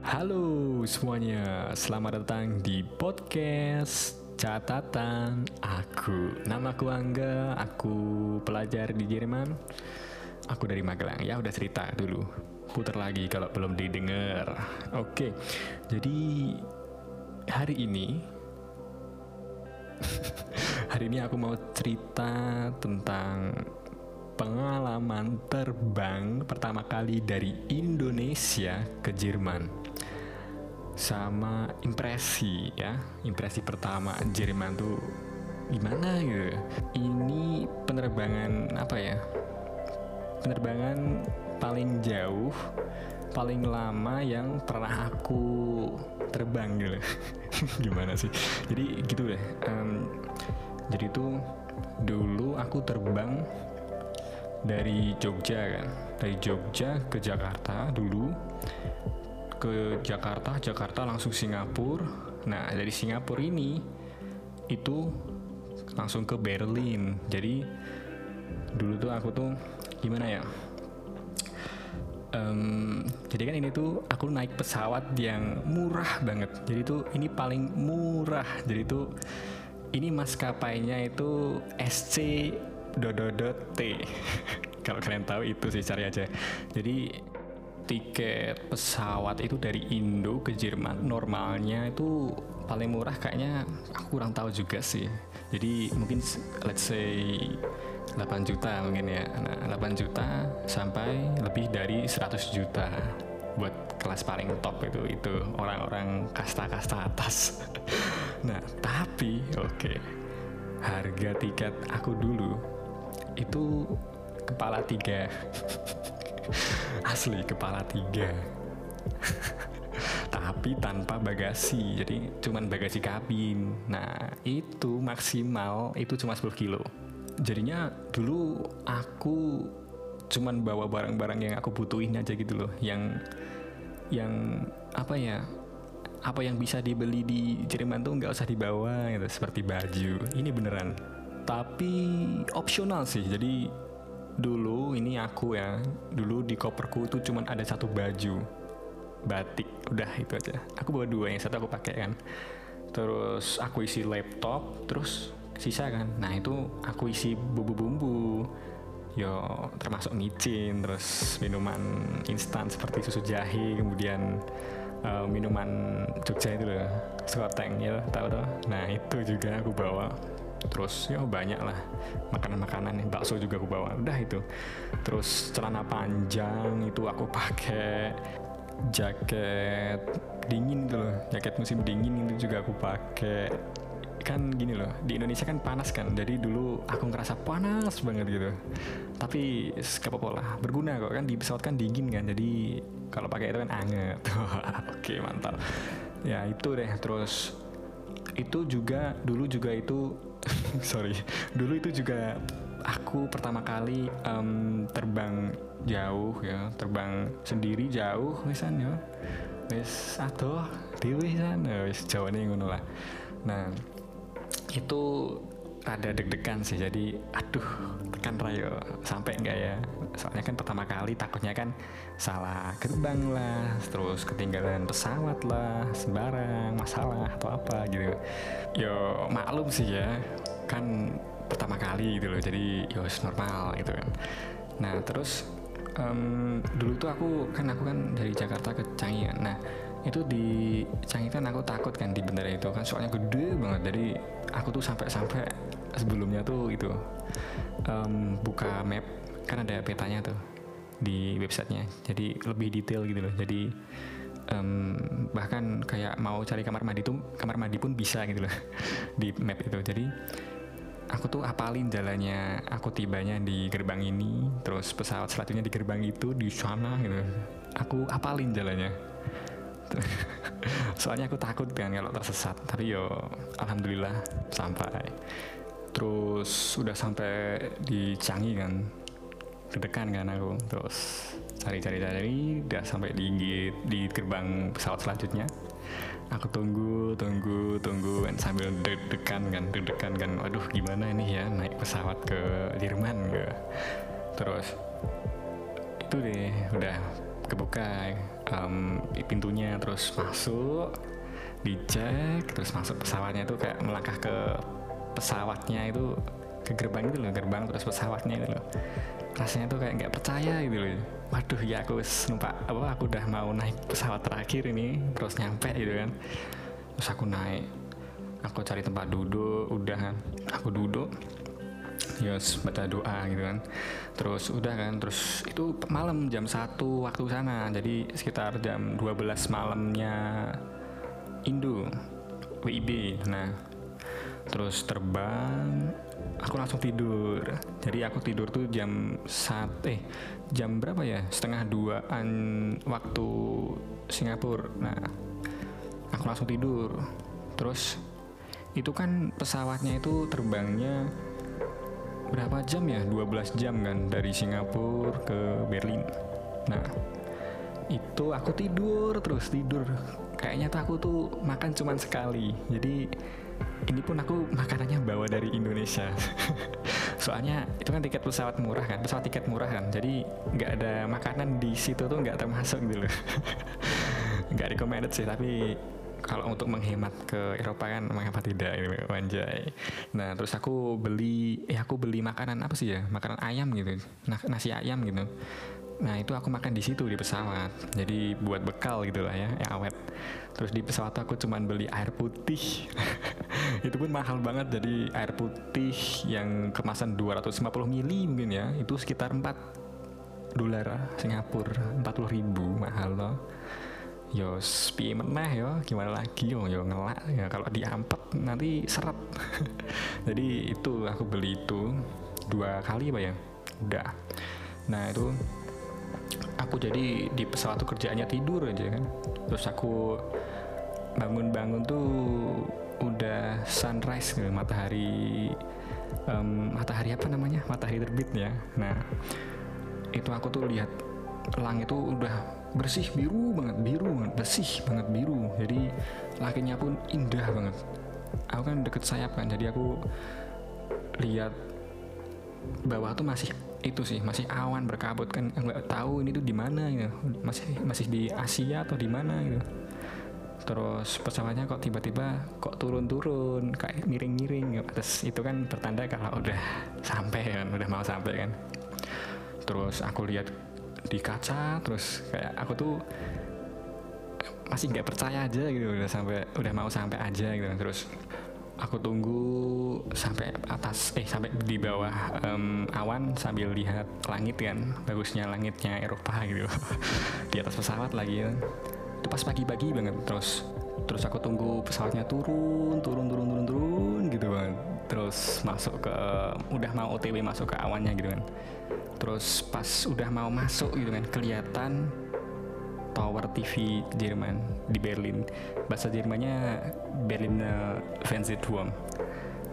Halo semuanya, selamat datang di podcast catatan aku. Namaku Angga, aku pelajar di Jerman. Aku dari Magelang. Ya udah cerita dulu. Putar lagi kalau belum didengar. Oke. Jadi hari ini hari ini aku mau cerita tentang pengalaman terbang pertama kali dari Indonesia ke Jerman sama impresi ya. Impresi pertama Jerman tuh gimana gitu. Ini penerbangan apa ya penerbangan paling jauh paling lama yang pernah aku terbang gitu. Gimana sih? Jadi gitu deh. Um, jadi tuh dulu aku terbang dari Jogja kan. Dari Jogja ke Jakarta dulu ke Jakarta, Jakarta langsung Singapura. Nah, dari Singapura ini itu langsung ke Berlin. Jadi dulu tuh aku tuh gimana ya? Um, jadi kan ini tuh aku naik pesawat yang murah banget. Jadi tuh ini paling murah. Jadi tuh ini maskapainya itu SC dot T. Kalau kalian tahu itu sih cari aja. Jadi tiket pesawat itu dari Indo ke Jerman normalnya itu paling murah kayaknya aku kurang tahu juga sih. Jadi mungkin let's say 8 juta mungkin ya. Nah 8 juta sampai lebih dari 100 juta buat kelas paling top itu itu orang-orang kasta-kasta atas. Nah tapi oke okay, harga tiket aku dulu itu kepala tiga asli kepala tiga. Tapi tanpa bagasi jadi cuman bagasi kabin. Nah itu maksimal itu cuma 10 kilo. Jadinya dulu aku cuman bawa barang-barang yang aku butuhin aja gitu loh. Yang yang apa ya apa yang bisa dibeli di Jerman tuh nggak usah dibawa gitu. Seperti baju. Ini beneran. Tapi opsional sih jadi dulu ini aku ya. Dulu di koperku itu cuma ada satu baju. Batik udah itu aja. Aku bawa dua yang satu aku pakai kan. Terus aku isi laptop terus sisa kan. Nah itu aku isi bumbu-bumbu. Yo termasuk micin terus minuman instan seperti susu jahe kemudian uh, minuman Jogja itu loh skoteng ya tahu tuh nah itu juga aku bawa terus ya banyak lah makanan-makanan bakso juga aku bawa udah itu. Terus celana panjang itu aku pakai jaket dingin itu loh. Jaket musim dingin itu juga aku pakai. Kan gini loh di Indonesia kan panas kan jadi dulu aku ngerasa panas banget gitu. Tapi gak apa-apa lah berguna kok kan di pesawat kan dingin kan jadi kalau pakai itu kan anget. Oke mantap. Ya itu deh. Terus itu juga dulu juga itu sorry dulu itu juga aku pertama kali um, terbang jauh ya terbang sendiri jauh wisan ya. Wis atau dewi sana wis jauh nih ngono lah. Nah itu ada deg-degan sih jadi aduh tekan rayo sampai enggak ya? Soalnya kan pertama kali takutnya kan salah gerbang lah terus ketinggalan pesawat lah sembarang masalah atau apa gitu. Yo maklum sih ya kan pertama kali gitu loh jadi yo normal gitu kan. Nah terus um, dulu tuh aku kan aku kan dari Jakarta ke Canggih nah itu di Canggih kan aku takut kan di bandara itu kan soalnya gede banget. Jadi aku tuh sampai-sampai sebelumnya tuh itu um, buka map kan ada petanya tuh di websitenya. Jadi lebih detail gitu loh. Jadi um, bahkan kayak mau cari kamar mandi tuh kamar mandi pun bisa gitu loh di map itu. Jadi aku tuh apalin jalannya aku tibanya di gerbang ini terus pesawat selanjutnya di gerbang itu di sana gitu. Aku apalin jalannya. Soalnya aku takut kan kalau tersesat. Tapi yo alhamdulillah sampai terus sudah sampai di Canggih kan. Terdekan kan aku. Terus cari-cari cari. Udah sampai di di gerbang pesawat selanjutnya. Aku tunggu tunggu tunggu. Kan sambil deg-degan kan deg-degan kan. Waduh gimana ini ya? Naik pesawat ke Jerman gitu terus itu deh udah kebuka um, pintunya. Terus masuk dicek. Terus masuk pesawatnya itu kayak melangkah ke pesawatnya itu ke gerbang itu loh gerbang terus pesawatnya itu loh. Rasanya tuh kayak nggak percaya gitu loh. Waduh ya aku numpak apa aku udah mau naik pesawat terakhir ini terus nyampe gitu kan. Terus aku naik aku cari tempat duduk udah kan. Aku duduk yes baca doa gitu kan. Terus udah kan terus itu malam jam satu waktu sana jadi sekitar jam 12 malamnya Indo WIB nah terus terbang aku langsung tidur. Jadi aku tidur tuh jam satu eh jam berapa ya? Setengah duaan waktu Singapura. Nah aku langsung tidur. Terus itu kan pesawatnya itu terbangnya berapa jam ya? 12 jam kan dari Singapura ke Berlin. Nah itu aku tidur terus tidur. Kayaknya tuh aku tuh makan cuman sekali. Jadi ini pun aku makanannya bawa dari Indonesia. Soalnya itu kan tiket pesawat murah kan pesawat tiket murah kan. Jadi nggak ada makanan di situ tuh nggak termasuk gitu loh. Nggak recommended sih tapi kalau untuk menghemat ke Eropa kan mengapa tidak ini wanjay nah terus aku beli eh aku beli makanan apa sih ya? Makanan ayam gitu nasi ayam gitu nah itu aku makan di situ di pesawat. Jadi buat bekal gitu lah ya yang awet. Terus di pesawat aku cuman beli air putih. Itu pun mahal banget jadi air putih yang kemasan 250 mili mungkin ya itu sekitar 4 dolar Singapura 40 ribu mahal loh. Yo sepi meneh yo gimana lagi? Yo yo ngelak ya kalau diampet nanti seret. Jadi itu aku beli itu dua kali pak ya? Udah. Nah itu aku jadi di pesawat tuh kerjaannya tidur aja kan. Terus aku bangun-bangun tuh udah sunrise gitu, matahari um, matahari apa namanya? Matahari terbit ya nah itu aku tuh lihat langit tuh udah bersih biru banget biru banget bersih banget biru. Jadi lakinya pun indah banget. Aku kan deket sayap kan jadi aku lihat bawah tuh masih itu sih masih awan berkabut kan nggak tahu ini tuh di mana gitu. Masih masih di Asia atau di mana gitu. Terus pesawatnya kok tiba-tiba kok turun-turun kayak miring-miring terus itu kan pertanda kalau udah sampai kan udah mau sampai kan. Terus aku lihat di kaca terus kayak aku tuh masih nggak percaya aja gitu udah sampai udah mau sampai aja gitu. Terus aku tunggu sampai atas eh sampai di bawah um, awan sambil lihat langit kan. Bagusnya langitnya Eropa gitu. Di atas pesawat lagi ya. itu pas pagi-pagi banget terus terus aku tunggu pesawatnya turun turun turun turun turun gitu kan. Terus masuk ke udah mau OTW masuk ke awannya gitu kan. Terus pas udah mau masuk gitu kan kelihatan Tower TV Jerman di Berlin. Bahasa Jermannya Berlin Fernsehturm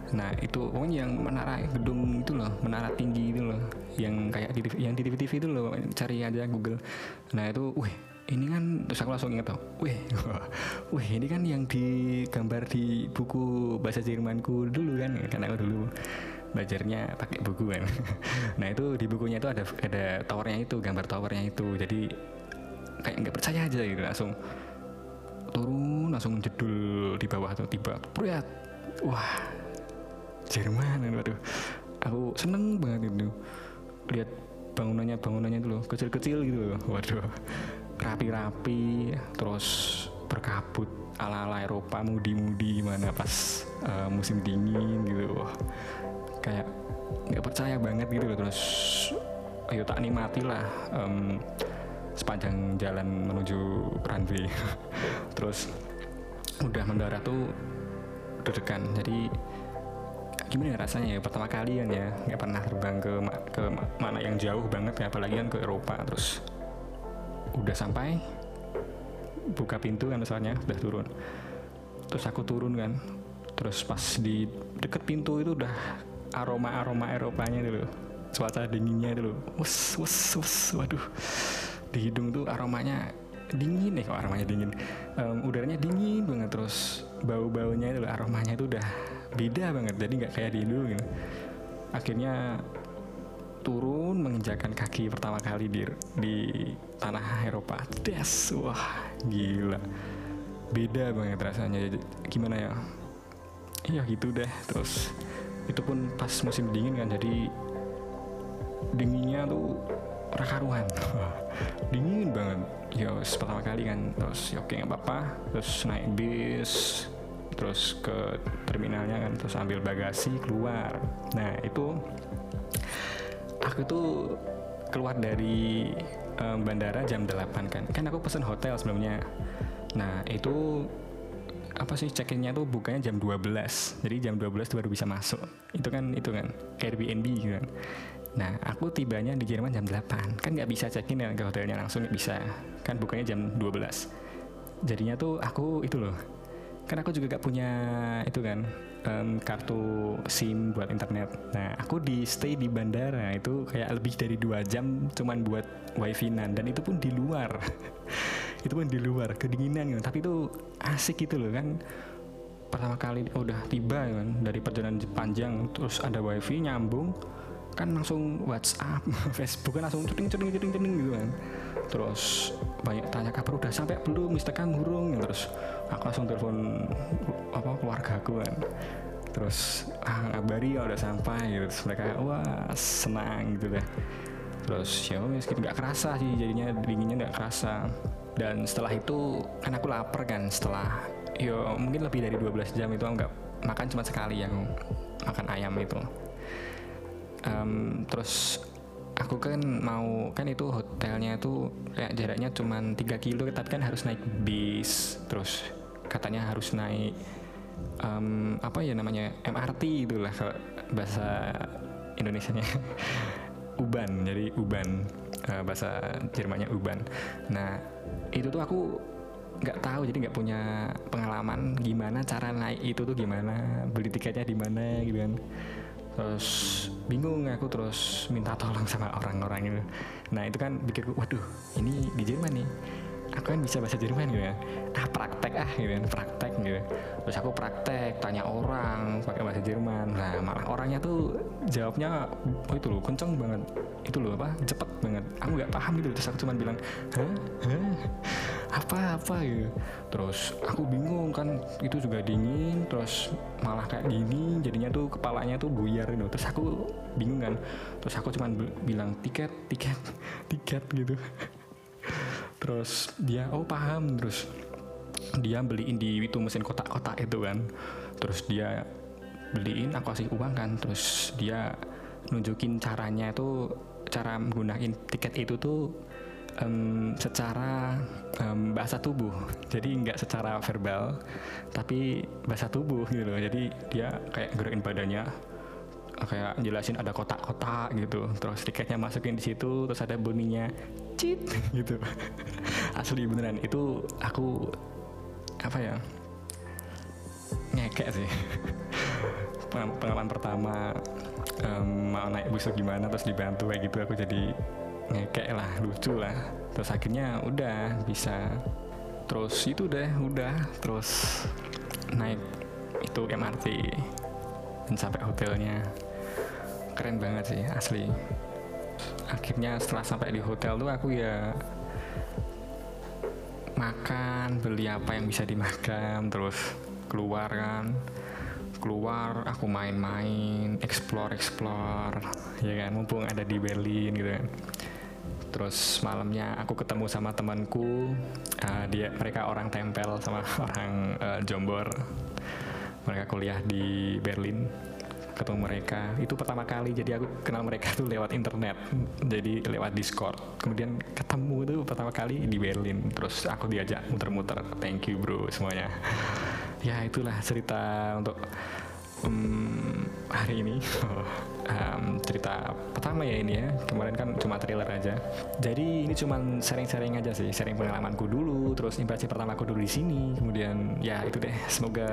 nah itu pokoknya yang menara gedung itu loh menara tinggi itu loh yang kayak di TV, yang di TV TV itu loh cari aja Google. Nah itu wih ini kan terus aku langsung inget tuh wih wih ini kan yang digambar di buku bahasa Jermanku dulu kan karena aku dulu belajarnya pakai buku kan. Nah itu di bukunya itu ada ada towernya itu gambar towernya itu. Jadi kayak nggak percaya aja gitu langsung turun langsung jedul di bawah tuh tiba priat wah Jerman waduh. Aku seneng banget itu. Lihat bangunannya bangunannya itu loh kecil-kecil gitu loh waduh. Rapi-rapi terus berkabut ala-ala Eropa mudi-mudi mana pas uh, musim dingin gitu wah. Kayak nggak percaya banget gitu loh terus ayo tak nikmati lah um, sepanjang jalan menuju runway terus udah mendarat tuh deg-degan. Jadi gimana ya rasanya ya? Pertama kali kan ya nggak pernah terbang ke ke mana yang jauh banget ya apalagi kan ke Eropa. Terus udah sampai buka pintu kan soalnya udah turun. Terus aku turun kan. Terus pas di deket pintu itu udah aroma-aroma Eropanya dulu cuaca dinginnya dulu wus wus wus waduh di hidung tuh aromanya dingin nih kok aromanya dingin. Um, udaranya dingin banget terus bau-baunya itu aromanya itu udah beda banget jadi nggak kayak di Indo gitu. Akhirnya turun menginjakan kaki pertama kali di di tanah Eropa. Des wah gila. Beda banget rasanya. Gimana ya? Iya gitu deh. Terus itu pun pas musim dingin kan jadi dinginnya tuh rakaruan dingin banget. Ya pertama kali kan terus ya oke nggak apa-apa. Terus naik bis terus ke terminalnya kan terus ambil bagasi keluar. Nah itu aku tuh keluar dari um, bandara jam 8 kan. Kan aku pesen hotel sebelumnya. Nah itu apa sih check-innya tuh bukanya jam 12 jadi jam 12 tuh baru bisa masuk. Itu kan itu kan Airbnb gitu kan nah aku tibanya di Jerman jam 8 kan nggak bisa check-in ya ke hotelnya langsung nggak bisa kan bukanya jam 12 jadinya tuh aku itu loh kan aku juga gak punya itu kan um, kartu SIM buat internet. Nah, aku di stay di bandara itu kayak lebih dari dua jam cuman buat wifi-nan dan itu pun di luar. itu pun di luar kedinginan gitu. Tapi itu asik gitu loh kan. Pertama kali udah tiba kan dari perjalanan panjang terus ada wifi nyambung kan langsung WhatsApp, Facebook kan langsung ceding ceding ceding ceding gitu kan. Terus banyak tanya kabar udah sampai belum, Mister Kang terus aku langsung telepon apa keluarga aku kan. Terus ah ngabari ya udah sampai gitu. Terus mereka wah senang gitu deh. Terus ya meskipun nggak kerasa sih jadinya dinginnya nggak kerasa. Dan setelah itu kan aku lapar kan setelah yo mungkin lebih dari 12 jam itu nggak makan cuma sekali yang makan ayam itu um, terus aku kan mau kan itu hotelnya itu kayak jaraknya cuma 3 kilo tapi kan harus naik bis terus katanya harus naik um, apa ya namanya MRT itulah kalau bahasa Indonesia-nya. Uban jadi Uban uh, bahasa Jermannya Uban. Nah itu tuh aku nggak tahu jadi nggak punya pengalaman gimana cara naik itu tuh gimana beli tiketnya di mana gitu kan terus bingung aku terus minta tolong sama orang-orang itu. Nah itu kan pikirku waduh ini di Jerman nih. Aku kan bisa bahasa Jerman gitu ya ah praktek ah gitu kan praktek gitu. Terus aku praktek tanya orang pakai bahasa Jerman. Nah malah orangnya tuh jawabnya oh itu loh kenceng banget. Itu loh apa cepet banget. Aku nggak paham gitu terus aku cuma bilang hah apa apa gitu. Terus aku bingung kan itu juga dingin terus malah kayak gini jadinya tuh kepalanya tuh buyar gitu. Terus aku bingung kan terus aku cuman bilang tiket tiket tiket gitu. Terus dia oh paham. Terus dia beliin di itu mesin kotak-kotak itu kan. Terus dia beliin aku kasih uang kan. Terus dia nunjukin caranya itu cara menggunakan tiket itu tuh um, secara um, bahasa tubuh. Jadi nggak secara verbal tapi bahasa tubuh gitu loh. Jadi dia kayak gerakin badannya kayak jelasin ada kotak-kotak gitu. Terus tiketnya masukin di situ terus ada bunyinya cit gitu. Asli beneran. Itu aku apa ya ngekek sih. Pengalaman pertama um, mau naik bus gimana terus dibantu kayak gitu aku jadi ngekek lah lucu lah. Terus akhirnya udah bisa. Terus itu deh udah. Terus naik itu MRT dan sampai hotelnya. Keren banget sih asli. Akhirnya setelah sampai di hotel tuh aku ya makan beli apa yang bisa dimakan terus keluar kan. Keluar aku main-main explore explore ya kan mumpung ada di Berlin gitu kan terus malamnya aku ketemu sama temanku. Uh, dia mereka orang tempel sama orang uh, Jombor. Mereka kuliah di Berlin. Ketemu mereka. Itu pertama kali jadi aku kenal mereka tuh lewat internet. Jadi lewat Discord. Kemudian ketemu tuh pertama kali di Berlin. Terus aku diajak muter-muter. Thank you bro semuanya. Ya itulah cerita untuk um, hari ini um, cerita pertama ya ini ya. Kemarin kan cuma trailer aja. Jadi ini cuma sharing-sharing aja sih sharing pengalamanku dulu terus impresi pertamaku dulu di sini. Kemudian ya itu deh semoga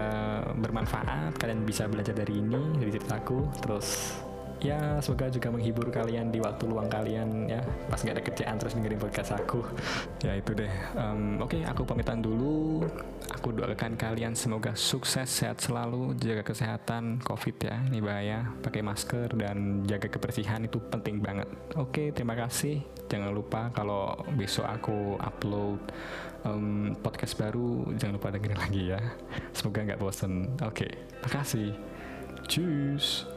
bermanfaat. Kalian bisa belajar dari ini dari ceritaku. Terus ya semoga juga menghibur kalian di waktu luang kalian ya. Pas nggak ada kerjaan terus dengerin podcast aku. Ya itu deh. Um, oke okay, aku pamitan dulu aku doakan kalian semoga sukses sehat selalu jaga kesehatan covid ya ini bahaya. Pakai masker dan jaga kebersihan itu penting banget. Oke terima kasih. Jangan lupa kalau besok aku upload um, podcast baru jangan lupa dengerin lagi ya. Semoga nggak bosen. Oke okay, makasih. Tschüss.